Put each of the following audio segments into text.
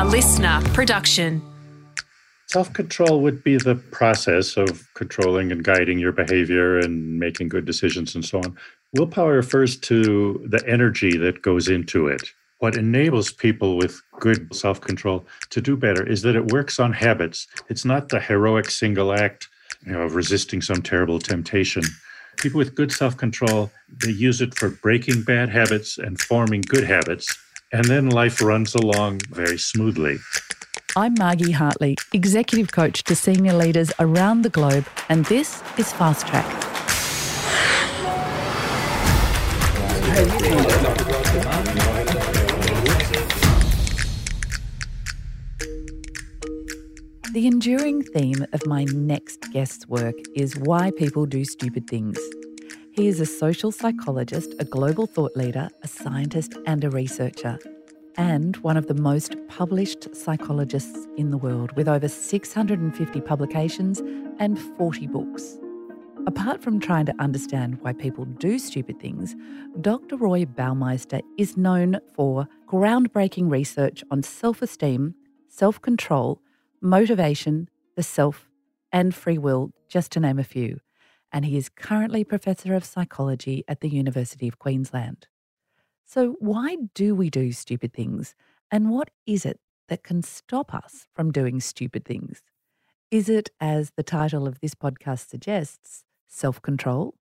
A LiSTNR production. Self control would be the process of controlling and guiding your behavior and making good decisions and so on. Willpower refers to the energy that goes into it. What enables people with good self control to do better is that it works on habits. It's not the heroic single act you know, of resisting some terrible temptation. People with good self control, they use it for breaking bad habits and forming good habits. And then life runs along very smoothly. I'm Margie Hartley, Executive Coach to senior leaders around the globe, and this is Fast Track. The enduring theme of my next guest's work is why people do stupid things. He is a social psychologist, a global thought leader, a scientist, and a researcher, and one of the most published psychologists in the world, with over 650 publications and 40 books. Apart from trying to understand why people do stupid things, Dr. Roy Baumeister is known for groundbreaking research on self esteem, self control, motivation, the self, and free will, just to name a few. And he is currently Professor of Psychology at the University of Queensland. So, why do we do stupid things? And what is it that can stop us from doing stupid things? Is it, as the title of this podcast suggests, self control?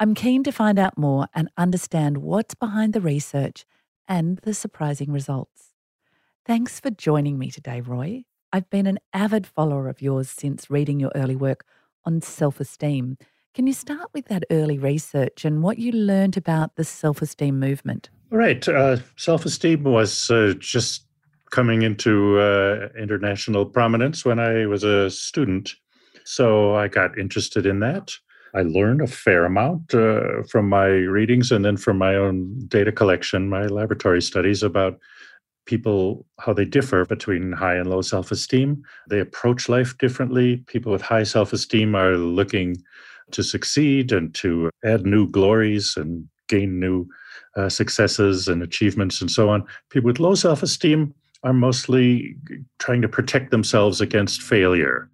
I'm keen to find out more and understand what's behind the research and the surprising results. Thanks for joining me today, Roy. I've been an avid follower of yours since reading your early work on self esteem. Can you start with that early research and what you learned about the self esteem movement? Right. Uh, self esteem was uh, just coming into uh, international prominence when I was a student. So I got interested in that. I learned a fair amount uh, from my readings and then from my own data collection, my laboratory studies about people how they differ between high and low self-esteem. They approach life differently. People with high self-esteem are looking to succeed and to add new glories and gain new uh, successes and achievements and so on. People with low self-esteem are mostly trying to protect themselves against failure.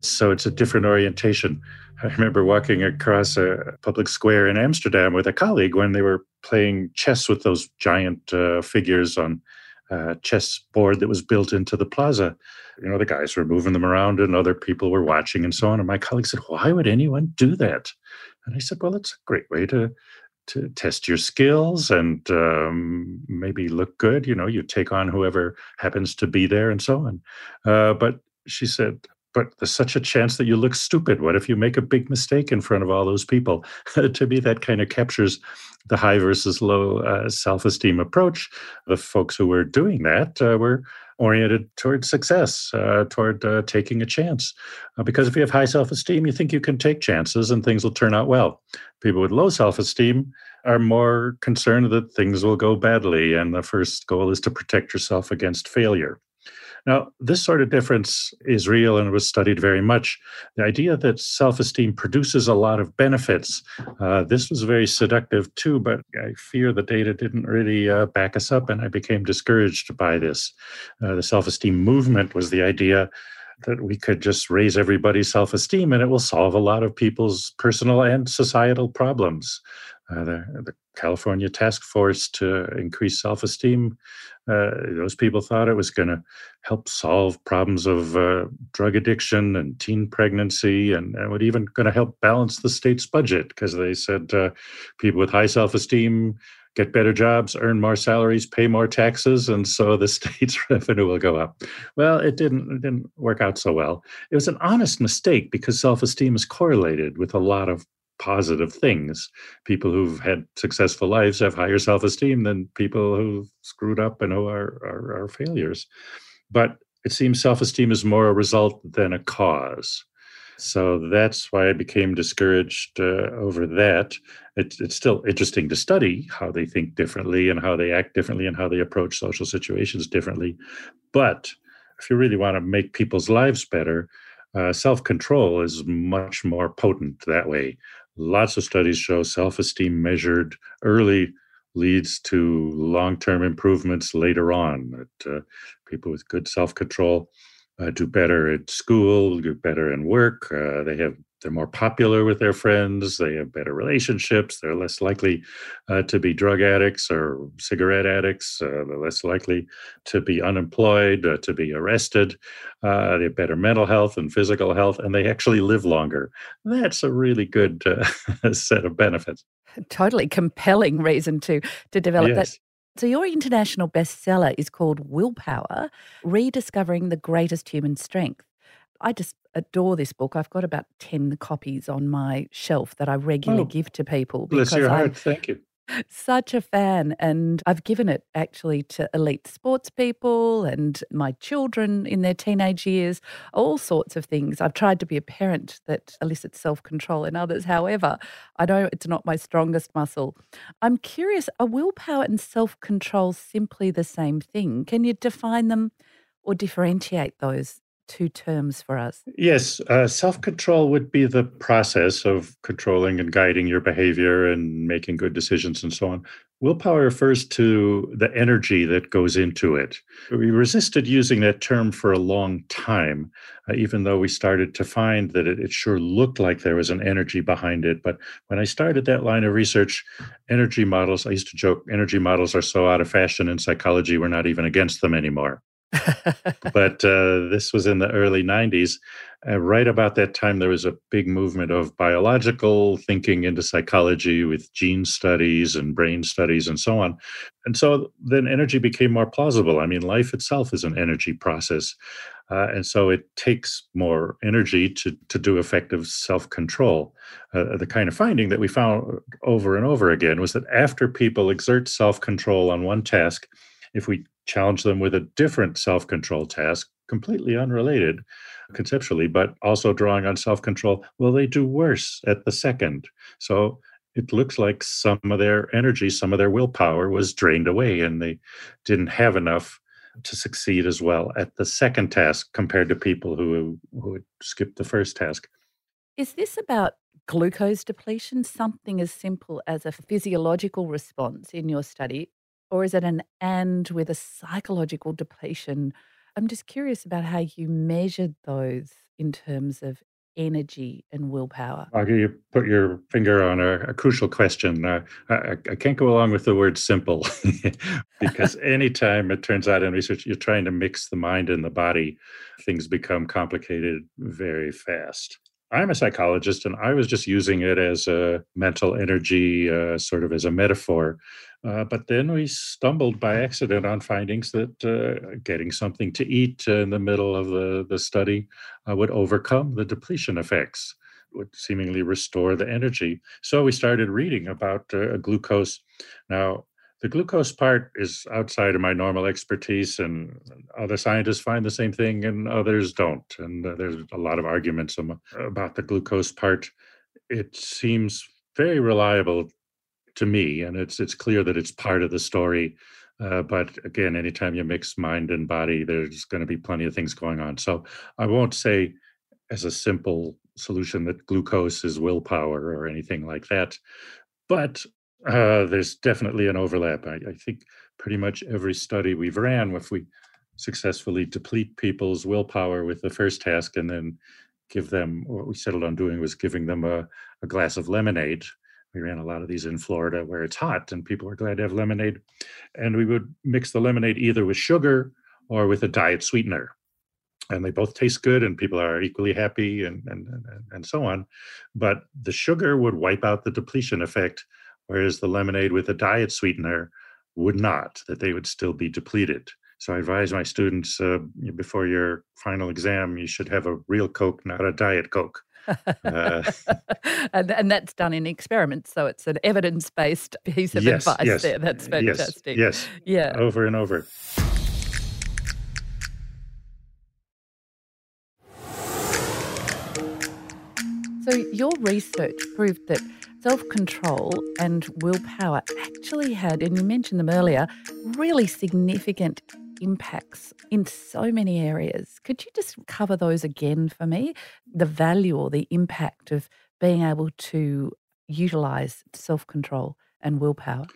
So it's a different orientation. I remember walking across a public square in Amsterdam with a colleague when they were playing chess with those giant uh, figures on uh, chess board that was built into the plaza. You know, the guys were moving them around and other people were watching and so on. And my colleague said, Why would anyone do that? And I said, Well, it's a great way to to test your skills and um, maybe look good. You know, you take on whoever happens to be there and so on. Uh, but she said, but there's such a chance that you look stupid. What if you make a big mistake in front of all those people? to me, that kind of captures the high versus low uh, self esteem approach. The folks who were doing that uh, were oriented toward success, uh, toward uh, taking a chance. Uh, because if you have high self esteem, you think you can take chances and things will turn out well. People with low self esteem are more concerned that things will go badly, and the first goal is to protect yourself against failure. Now, this sort of difference is real and was studied very much. The idea that self esteem produces a lot of benefits, uh, this was very seductive too, but I fear the data didn't really uh, back us up, and I became discouraged by this. Uh, the self esteem movement was the idea that we could just raise everybody's self esteem and it will solve a lot of people's personal and societal problems. Uh, the, the, California Task Force to increase self esteem, uh, those people thought it was going to help solve problems of uh, drug addiction and teen pregnancy and, and would even going to help balance the state's budget because they said uh, people with high self esteem get better jobs, earn more salaries, pay more taxes, and so the state's revenue will go up. Well, it didn't it didn't work out so well. It was an honest mistake because self-esteem is correlated with a lot of positive things. People who've had successful lives have higher self-esteem than people who've screwed up and who are, are, are failures. But it seems self-esteem is more a result than a cause. So that's why I became discouraged uh, over that. It, it's still interesting to study how they think differently and how they act differently and how they approach social situations differently. But if you really want to make people's lives better, uh, self control is much more potent that way. Lots of studies show self esteem measured early leads to long term improvements later on. That uh, people with good self control uh, do better at school, do better in work. Uh, they have they're more popular with their friends. They have better relationships. They're less likely uh, to be drug addicts or cigarette addicts. Uh, they're less likely to be unemployed, uh, to be arrested. Uh, they have better mental health and physical health, and they actually live longer. That's a really good set of benefits. Totally compelling reason to to develop yes. that so, your international bestseller is called Willpower Rediscovering the Greatest Human Strength. I just adore this book. I've got about 10 copies on my shelf that I regularly oh, give to people. Bless your heart. Thank you such a fan. And I've given it actually to elite sports people and my children in their teenage years, all sorts of things. I've tried to be a parent that elicits self control in others. However, I know it's not my strongest muscle. I'm curious are willpower and self control simply the same thing? Can you define them or differentiate those two terms for us? Yes, uh, self control would be the process of controlling and guiding your behavior and making good decisions and so on. Willpower refers to the energy that goes into it. We resisted using that term for a long time, uh, even though we started to find that it, it sure looked like there was an energy behind it. But when I started that line of research, energy models, I used to joke, energy models are so out of fashion in psychology, we're not even against them anymore. but uh, this was in the early 90s. Uh, right about that time, there was a big movement of biological thinking into psychology with gene studies and brain studies and so on. And so then energy became more plausible. I mean, life itself is an energy process. Uh, and so it takes more energy to, to do effective self control. Uh, the kind of finding that we found over and over again was that after people exert self control on one task, if we challenge them with a different self control task, completely unrelated conceptually, but also drawing on self control, will they do worse at the second? So it looks like some of their energy, some of their willpower was drained away, and they didn't have enough to succeed as well at the second task compared to people who, who had skipped the first task. Is this about glucose depletion, something as simple as a physiological response in your study, or is it an and with a psychological depletion? I'm just curious about how you measured those in terms of energy and willpower. you put your finger on a, a crucial question. Uh, I, I, can't go along with the word simple because anytime it turns out in research you're trying to mix the mind and the body, things become complicated very fast. I'm a psychologist and I was just using it as a mental energy, uh, sort of as a metaphor. Uh, but then we stumbled by accident on findings that uh, getting something to eat in the middle of the, the study uh, would overcome the depletion effects, would seemingly restore the energy. So we started reading about uh, glucose. Now, the glucose part is outside of my normal expertise, and other scientists find the same thing, and others don't. And uh, there's a lot of arguments about the glucose part. It seems very reliable to me, and it's it's clear that it's part of the story. Uh, but again, anytime you mix mind and body, there's going to be plenty of things going on. So I won't say as a simple solution that glucose is willpower or anything like that. But uh, there's definitely an overlap. I, I, think pretty much every study we've ran, if we successfully deplete people's willpower with the first task and then give them what we settled on doing was giving them a, a glass of lemonade. We ran a lot of these in Florida where it's hot and people are glad to have lemonade. And we would mix the lemonade either with sugar or with a diet sweetener and they both taste good and people are equally happy and, and, and, and so on. But the sugar would wipe out the depletion effect whereas the lemonade with a diet sweetener would not, that they would still be depleted. So I advise my students uh, before your final exam, you should have a real Coke, not a Diet Coke. Uh, and, and that's done in experiments. So it's an evidence based piece of yes, advice yes, there. That's fantastic. Yes, yes. Yeah. Over and over. So your research proved that self control and willpower actually had, and you mentioned them earlier, really significant impacts in so many areas. Could you just cover those again for me? The value or the impact of being able to utilize self control and willpower?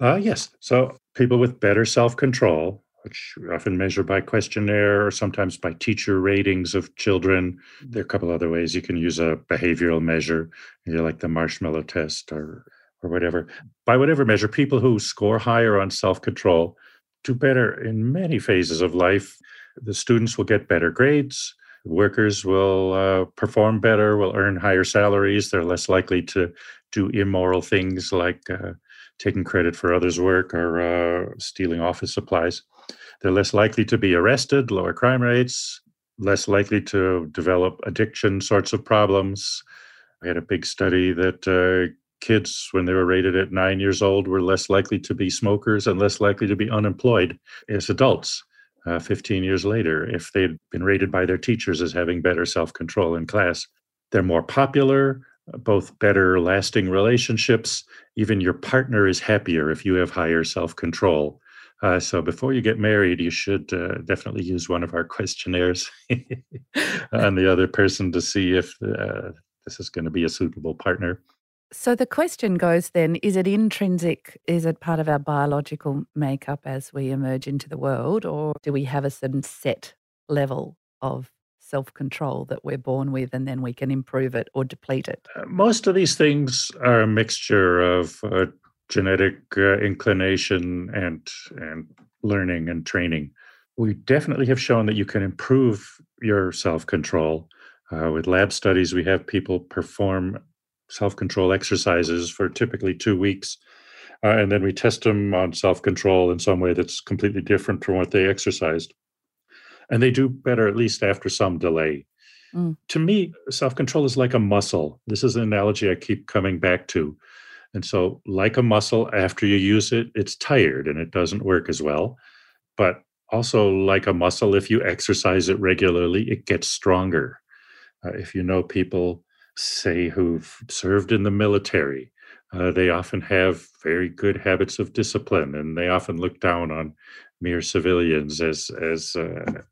Uh, yes. So people with better self control, which we often measure by questionnaire or sometimes by teacher ratings of children. There are a couple other ways you can use a behavioral measure, like the marshmallow test or or whatever. By whatever measure, people who score higher on self control do better in many phases of life. The students will get better grades. Workers will uh, perform better, will earn higher salaries. They're less likely to do immoral things like uh, taking credit for others' work or uh, stealing office supplies. They're less likely to be arrested, lower crime rates, less likely to develop addiction sorts of problems. We had a big study that uh, kids, when they were rated at nine years old, were less likely to be smokers and less likely to be unemployed as adults. Uh, 15 years later, if they'd been rated by their teachers as having better self control in class, they're more popular, both better lasting relationships. Even your partner is happier if you have higher self control. Uh, so before you get married, you should uh, definitely use one of our questionnaires on the other person to see if uh, this is going to be a suitable partner. So the question goes then is it intrinsic? Is it part of our biological makeup as we emerge into the world, or do we have a certain set level of self control that we're born with and then we can improve it or deplete it? Uh, most of these things are a mixture of uh, genetic uh, inclination and, and learning and training. We definitely have shown that you can improve your self control. Uh, with lab studies, we have people perform self control exercises for typically two weeks. Uh, and then we test them on self control in some way that's completely different from what they exercised and they do better at least after some delay. Mm. To me, self control is like a muscle. This is an analogy I keep coming back to. And so, like a muscle, after you use it, it's tired and it doesn't work as well. But also, like a muscle, if you exercise it regularly, it gets stronger. Uh, if you know people, say, who've served in the military, uh, they often have very good habits of discipline and they often look down on mere civilians as as uh,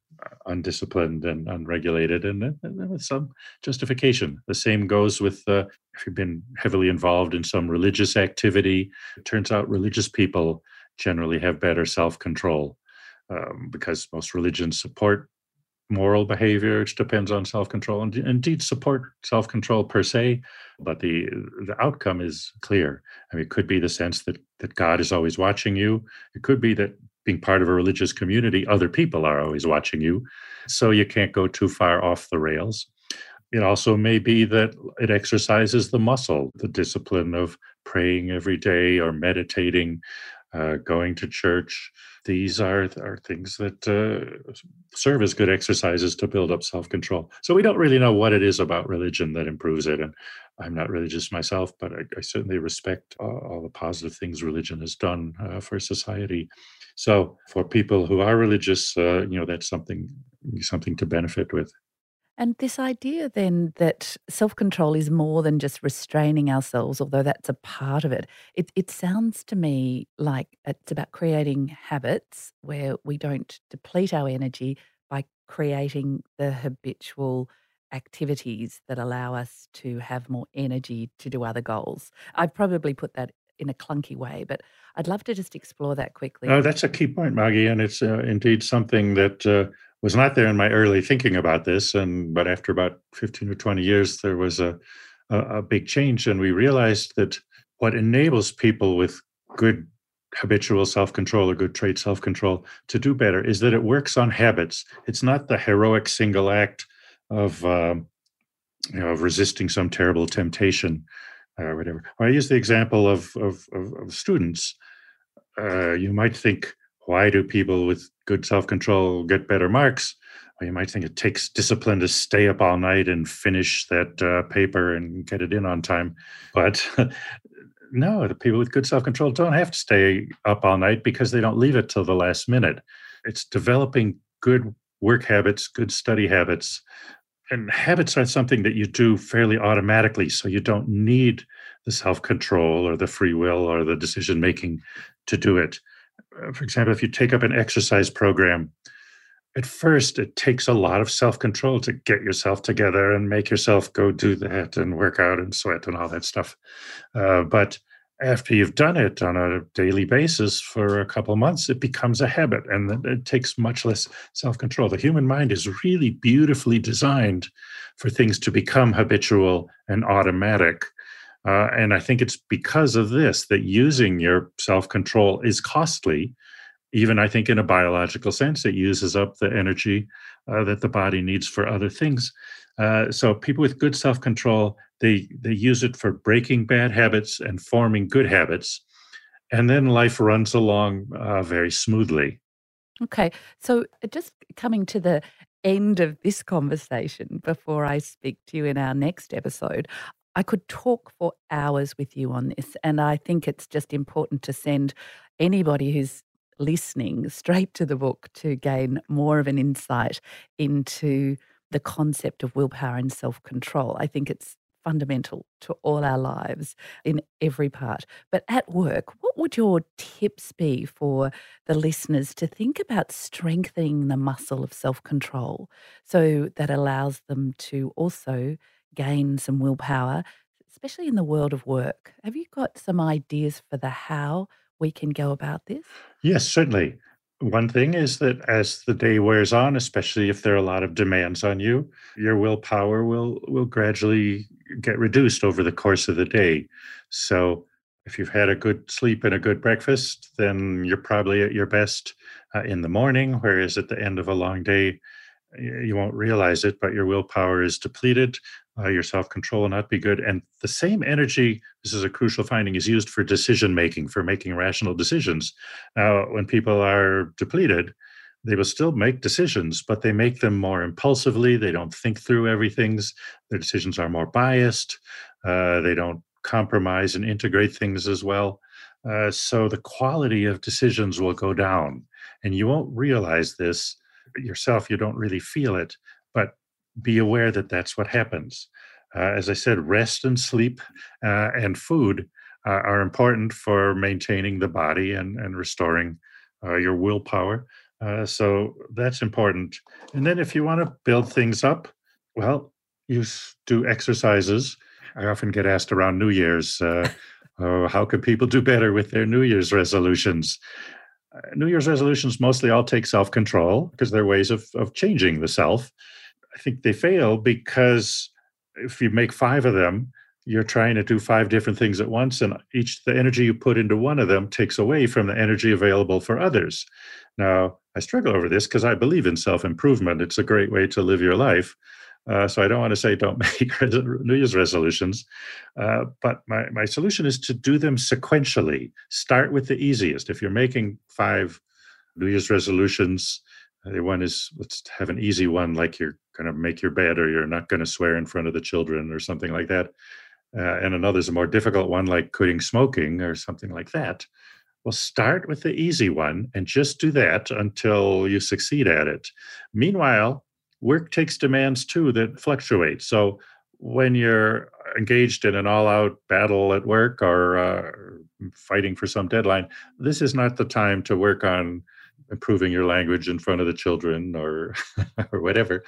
undisciplined and unregulated, and, and, with some justification. The same goes with uh, if you've been heavily involved in some religious activity. It turns out religious people generally have better self control um, because most religions support moral behavior, which depends on self control, and indeed support self control per se. But the the outcome is clear. I mean, it could be the sense that that God is always watching you. It could be that being part of a religious community, other people are always watching you. So you can't go too far off the rails. It also may be that it exercises the muscle, the discipline of praying every day or meditating, uh, going to church. These are, are things that uh, serve as good exercises to build up self control. So we don't really know what it is about religion that improves it. And I'm not religious myself, but I, I certainly respect all, all, the positive things religion has done uh, for society. So for people who are religious, uh, you know, that's something something to benefit with. And this idea then that self control is more than just restraining ourselves, although that's a part of it, it, it sounds to me like it's about creating habits where we don't deplete our energy by creating the habitual activities that allow us to have more energy to do other goals. I've probably put that in a clunky way, but I'd love to just explore that quickly. Oh, that's a key point, Maggie, and it's uh, indeed something that uh, was not there in my early thinking about this. And but after about fifteen or twenty years, there was a a, a big change, and we realized that what enables people with good habitual self-control or good trait self-control to do better is that it works on habits. It's not the heroic single act of um, you know of resisting some terrible temptation or whatever. I use the example of of, of, of students. Uh, you might think, why do people with good self control get better marks? Well, you might think it takes discipline to stay up all night and finish that uh, paper and get it in on time. But no, the people with good self control don't have to stay up all night because they don't leave it till the last minute. It's developing good work habits, good study habits, and habits are something that you do fairly automatically so you don't need the self-control or the free will or the decision making to do it for example if you take up an exercise program at first it takes a lot of self-control to get yourself together and make yourself go do that and work out and sweat and all that stuff uh, but after you've done it on a daily basis for a couple months, it becomes a habit and it takes much less self control. The human mind is really beautifully designed for things to become habitual and automatic. Uh, and I think it's because of this that using your self control is costly. Even I think in a biological sense, it uses up the energy uh, that the body needs for other things. Uh, so people with good self control they they use it for breaking bad habits and forming good habits, and then life runs along uh, very smoothly. Okay, so uh, just coming to the end of this conversation before I speak to you in our next episode, I could talk for hours with you on this, and I think it's just important to send anybody who's listening straight to the book to gain more of an insight into the concept of willpower and self control. I think it's fundamental to all our lives in every part. But at work, what would your tips be for the listeners to think about strengthening the muscle of self control so that allows them to also gain some willpower, especially in the world of work? Have you got some ideas for the how we can go about this? Yes, certainly. One thing is that as the day wears on, especially if there are a lot of demands on you, your willpower will will gradually get reduced over the course of the day. So if you've had a good sleep and a good breakfast, then you're probably at your best uh, in the morning. Whereas at the end of a long day, you won't realize it, but your willpower is depleted. Uh, your self control will not be good. And the same energy, this is a crucial finding, is used for decision making, for making rational decisions. Now, when people are depleted, they will still make decisions, but they make them more impulsively. They don't think through everything's. Their decisions are more biased. Uh, they don't compromise and integrate things as well. Uh, so the quality of decisions will go down. And you won't realize this yourself, you don't really feel it, be aware that that's what happens. Uh, as I said, rest and sleep uh, and food uh, are important for maintaining the body and, and restoring uh, your willpower. Uh, so that's important. And then if you want to build things up, well, you do exercises. I often get asked around New Year's, uh, oh, how can people do better with their New Year's resolutions? New Year's resolutions mostly all take self control because they're ways of, of changing the self. I think they fail because if you make five of them, you're trying to do five different things at once, and each the energy you put into one of them takes away from the energy available for others. Now, I struggle over this because I believe in self improvement. It's a great way to live your life. Uh, so I don't want to say don't make New Year's resolutions, uh, but my, my solution is to do them sequentially. Start with the easiest. If you're making five New Year's resolutions, uh, one is let's have an easy one, like you're going to make your bed or you're not going to swear in front of the children or something like that. Uh, and another's a more difficult one, like quitting smoking or something like that. Well, start with the easy one and just do that until you succeed at it. Meanwhile, work takes demands too that fluctuate. So when you're engaged in an all out battle at work or uh, fighting for some deadline, this is not the time to work on improving your language in front of the children or or whatever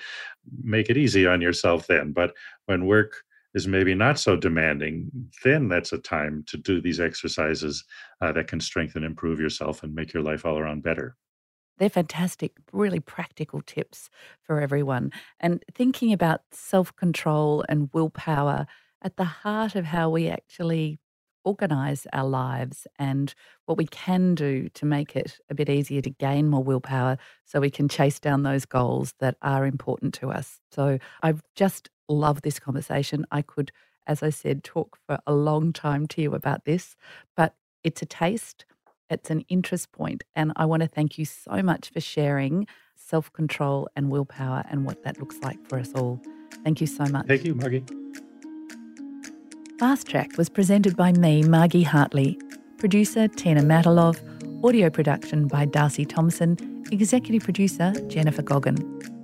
make it easy on yourself then but when work is maybe not so demanding then that's a time to do these exercises uh, that can strengthen improve yourself and make your life all around better they're fantastic, really practical tips for everyone. And thinking about self control and willpower at the heart of how we actually organize our lives and what we can do to make it a bit easier to gain more willpower so we can chase down those goals that are important to us. So I've just love this conversation. I could, as I said, talk for a long time to you about this, but it's a taste. It's an interest point, and I want to thank you so much for sharing self control and willpower and what that looks like for us all. Thank you so much. Thank you, Margie. Fast Track was presented by me, Margie Hartley, producer Tina Matalov, audio production by Darcy Thompson, executive producer Jennifer Goggin.